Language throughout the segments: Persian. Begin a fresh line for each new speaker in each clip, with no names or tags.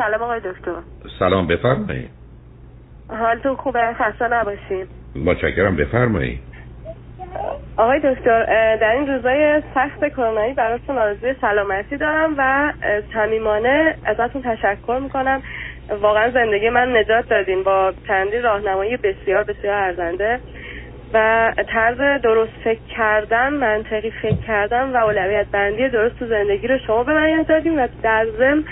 سلام آقای دکتر.
سلام بفرمایید.
حالتون خوبه؟ خسته نباشین.
متشکرم بفرمایید.
آقای دکتر در این روزای سخت کرونایی براتون آرزوی سلامتی دارم و صمیمانه ازتون تشکر می‌کنم. واقعا زندگی من نجات دادین با چندی راهنمایی بسیار بسیار ارزنده و طرز درست فکر کردن منطقی فکر کردن و اولویت بندی درست تو زندگی رو شما به من یاد دادیم و در ضمن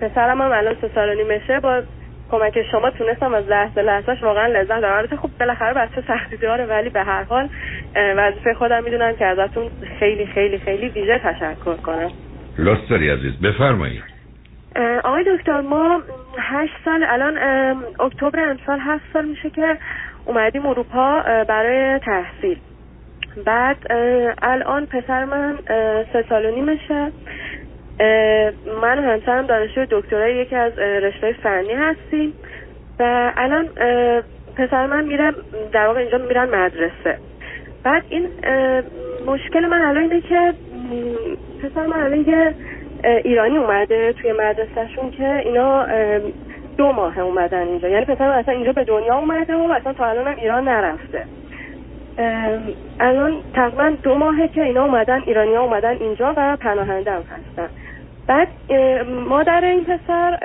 پسرم هم الان سه سال و نیمشه با کمک شما تونستم از لحظه لحظهش واقعا لذت دارم خب بالاخره بچه سختی داره ولی به هر حال وظیفه خودم می‌دونم که ازتون خیلی خیلی خیلی ویژه تشکر کنم.
لطف داری عزیز بفرمایید.
آقای دکتر ما هشت سال الان اکتبر امسال هفت سال میشه که اومدیم اروپا برای تحصیل. بعد الان پسر من سه سال و نیمشه من و همسرم دانشجوی دکترای یکی از رشته فنی هستیم و الان پسر من میره در واقع اینجا میرن مدرسه. بعد این مشکل من الان اینه که پسر من الان یه ایرانی اومده توی مدرسهشون که اینا دو ماه اومدن اینجا. یعنی پسر من اصلا اینجا به دنیا اومده و اصلا تا الان هم ایران نرفته. الان تقریبا دو ماهه که اینا اومدن ایرانی ها اومدن اینجا و پناهنده هم هستن. بعد مادر این پسر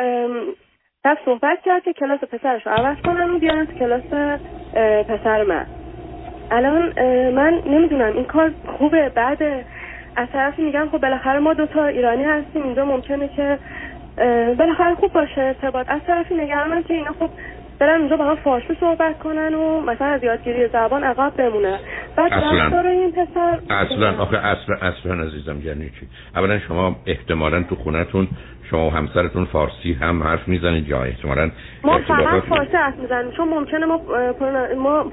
رفت صحبت کرد که کلاس پسرش رو عوض کنن و بیارن کلاس پسر من. الان من نمی‌دونم این کار خوبه بعد از طرفی میگم خب بالاخره ما دوتا ایرانی هستیم اینجا ممکنه که بالاخره خوب باشه ارتباط. از طرفی نگرانم که اینا خب برن اونجا با هم فارسی صحبت کنن و مثلا از یادگیری زبان عقب بمونه.
اصلا.
این پسر
اصلا. آخه اصلا اصلا عزیزم یعنی چی؟ اولا شما احتمالا تو خونتون شما و همسرتون فارسی هم حرف می‌زنید. یا احتمالا
ما فقط فارسی حرف می‌زنیم. چون ممکنه ما ما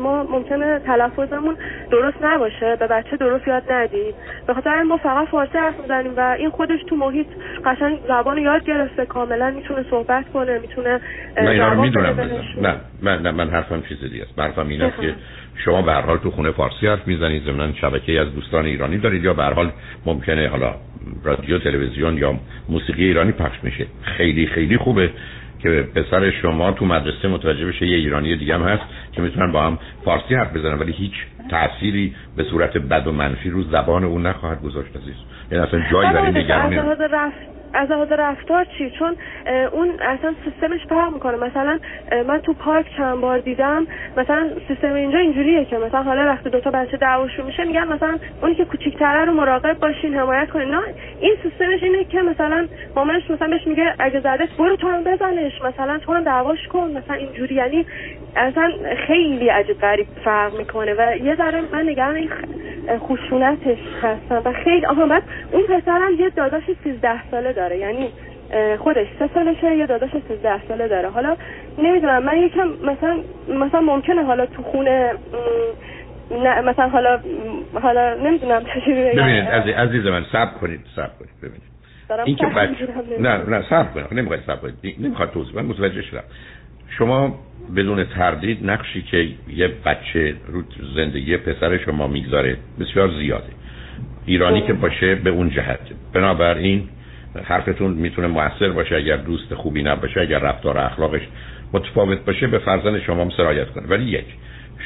ما ممکنه تلفظمون درست نباشه به بچه درست یاد ندید. به خاطر ما فقط فارسی حرف می‌زنیم و این خودش تو محیط قشنگ زبان یاد گرفته. کاملا می‌تونه صحبت کنه می‌تونه
نه اینا رو می‌دونم نه من نه من حرفم چیز دیگه است. حرفم این است که شما به هر حال تو خونه فارسی حرف می‌زنید ضمن شبکه از دوستان ایرانی دارید یا به حال ممکنه حالا رادیو تلویزیون یا موسیقی ایرانی پخش میشه. خیلی خیلی خوبه که پسر شما تو مدرسه متوجه بشه یه ایرانی دیگه هم هست که می‌تونن با هم فارسی حرف بزنن ولی هیچ تأثیری به صورت بد و منفی رو زبان اون نخواهد گذاشت عزیز. یعنی اصلا جایی برای نگرانی
از لحاظ رفتار چی؟ چون اون اصلا سیستمش فرق می‌کنه. مثلا من تو پارک چند بار دیدم مثلا سیستم اینجا اینجوریه که مثلا حالا وقتی دو تا بچه دعواشون میشه میگن مثلا اونی که کوچیک‌تره رو مراقب باشین حمایت کنین. نه این سیستمش اینه که مثلا مامانش مثلا بهش میگه اگه زده برو تو هم بزنش. مثلا تو هم دعواش کن. مثلا اینجوری. یعنی اصلا خیلی عجیب غریب فرق می‌کنه. و یه ذره من نگران این خشونتش هستم و خیلی آها بعد اون پسرم یه داداش 13 ساله داره. یعنی خودش سه سالشه یه داداش 13 ساله داره. حالا نمی‌دونم من یکم مثلا مثلا ممکنه حالا تو خونه نه مثلا حالا حالا نمی‌دونم چجوری
ببینید عزیز عزیز من صبر کنید صبر کنید ببینید. این که بچه نه نه صبر کنید نمی‌خواید صبر کنید. نمی‌خواد توضیح من متوجه شدم. شما بدون تردید نقشی که یه بچه رو زندگی پسر شما می‌گذاره بسیار زیاده. ایرانی که باشه به اون جهت. بنابراین حرفتون می‌تونه موثر باشه اگر دوست خوبی نباشه اگر رفتار اخلاقش متفاوت باشه به فرزند شما هم سرایت کنه. ولی یک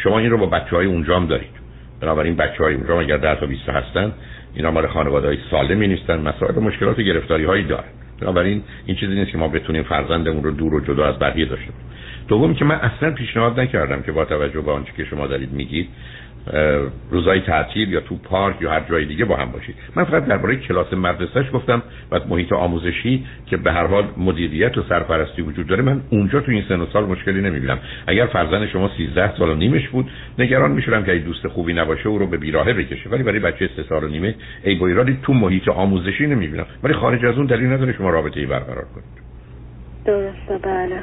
شما این رو با بچه های اونجا هم دارید. بنابراین بچه های اونجا اگر در تا 20 هستن اینا مال خانواده های سالمی نیستن مسائل مشکلات و گرفتاری هایی دارن. بنابراین این چیزی نیست که ما بتونیم فرزندمون رو دور و جدا از بقیه داشته باشیم. دوم که من اصلا پیشنهاد نکردم که با توجه به آنچه که شما دارید میگید روزای تعطیل یا تو پارک یا هر جای دیگه با هم باشید. من فقط درباره کلاس مدرسهش گفتم و محیط آموزشی که به هر حال مدیریت و سرپرستی وجود داره من اونجا تو این سن و سال مشکلی نمی‌بینم. اگر فرزند شما 13 سال و نیمش بود نگران می‌شدم که دوست خوبی نباشه او رو به بیراهه بکشه. ولی برای بچه 3 سال و نیمه ای بایرادی تو محیط آموزشی نمی‌بینم. ولی خارج از اون دلیل نداره شما رابطه ای برقرار کنید.
درسته بله.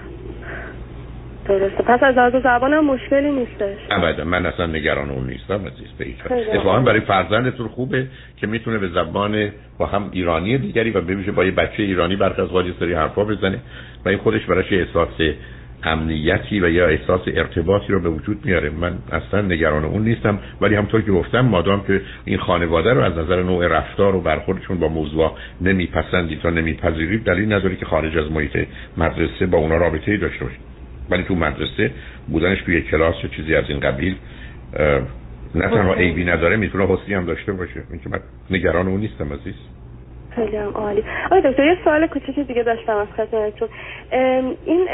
درسته. پس از لحاظ زبان مشکلی نیستش.
ابدا من اصلا نگران اون نیستم عزیز به اتفاقا برای فرزندتون خوبه که می‌تونه به زبان با هم ایرانی دیگری و ببینه با یه بچه ایرانی برخ از سری حرفا بزنه و این خودش براش احساس امنیتی و یا احساس ارتباطی رو به وجود میاره. من اصلا نگران اون نیستم ولی همطور که گفتم مادام که این خانواده رو از نظر نوع رفتار و برخوردشون با موضوع نمیپسندید تا نمیپذیرید دلیل نداری که خارج از محیط مدرسه با اونا رابطه ای داشته باشید ولی تو مدرسه بودنش توی کلاس یا چیزی از این قبیل نه تنها عیبی نداره می‌تونه حسی هم داشته باشه. اینکه من نگران اون نیستم عزیز.
خیلی هم عالی. آقای دکتر یه سوال کوچیک دیگه داشتم از خدمتتون. این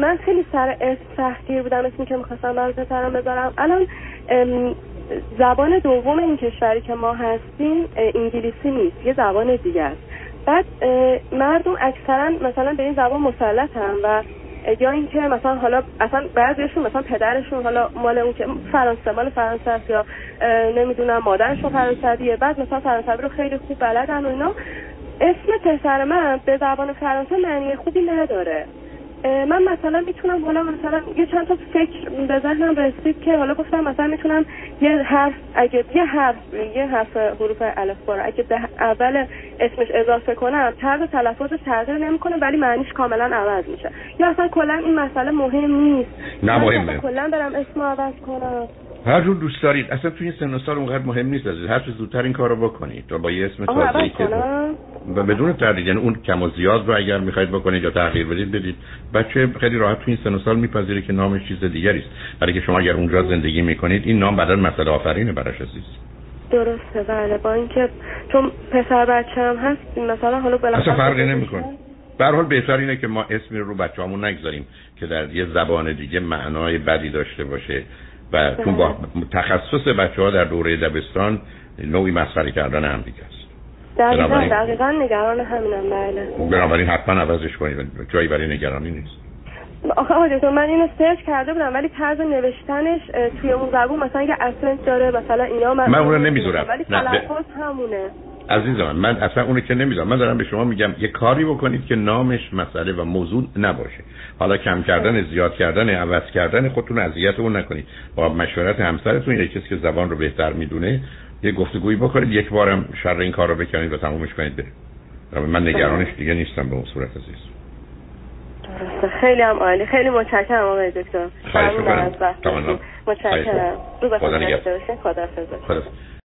من خیلی سر سختگیر بودم اسمی که می‌خواستم برای پسرم بذارم. الان زبان دوم این کشوری که ما هستیم انگلیسی نیست یه زبان دیگه است. بعد مردم اکثرا مثلا به این زبان هم و یا اینکه مثلا حالا اصلا بعضیشون مثلا پدرشون حالا مال اون که فرانسه مال فرانسه یا نمی‌دونم مادرشون فرانسویه بعد مثلا فرانسوی رو خیلی خوب بلدن و اینا. اسم پسر من به زبان فرانسه معنی خوبی نداره. من مثلا می‌تونم حالا مثلا یه چند تا فکر به ذهنم رسید که حالا گفتم مثلا می‌تونم یه حرف اگه یه حرف یه حرف حروف الف باره اگه به اول اسمش اضافه کنم طرز تلفظ تغییر نمی‌کنه ولی معنیش کاملا عوض میشه. یا اصلا کلا این مسئله مهم نیست.
نه مهمه.
کلا برم اسم عوض کنم.
هر جور دوست دارید. اصلا توی این سن و سال اونقدر مهم نیست از هر چه زودتر این کارو بکنید. و با یه اسم تازه‌ای که و بدون تردید یعنی اون کم و زیاد رو اگر می‌خواید بکنید یا تغییر بدید بدید. بچه خیلی راحت توی این سن و سال میپذیره که نامش چیز دیگری است. برای که شما اگر اونجا زندگی می‌کنید این نام بعدا مسئله آفرینه براش عزیز.
درسته. بله با اینکه چون پسر بچه هم هست مثلا حالا بالاخره
اصلا فرقی نمی‌کنه. به حال بهتر اینه که ما اسمی رو بچه‌مون نگذاریم که در یه زبان دیگه معنای بدی داشته باشه. و تو با تخصص بچه ها در دوره دبستان نوعی مسخره کردن هم دیگه است.
دقیقا, دقیقا نگران همینم بله.
بنابراین حتما عوضش کنید جایی برای نگرانی نیست.
آخه آقا من اینو سرچ کرده بودم ولی طرز نوشتنش توی اون زبون مثلا یه اسنت داره مثلا اینا من,
من اونو نمی‌ذارم
ولی تلفظ همونه.
عزیز من من اصلا اونو که نمی‌دونم. من دارم به شما میگم یه کاری بکنید که نامش مسئله و موضوع نباشه. حالا کم کردن زیاد کردن عوض کردن خودتون اذیت اون نکنید. با مشورت همسرتون یا کسی که زبان رو بهتر می‌دونه یه گفتگویی بکنید. یک بارم شر این کار رو بکنید و تمومش کنید بره من نگرانش دیگه نیستم به اون صورت عزیز.
خیلی هم عالی. خیلی متشکرم آقای دکتر.
خواهش می‌کنم.
متشکرم. خدا خدا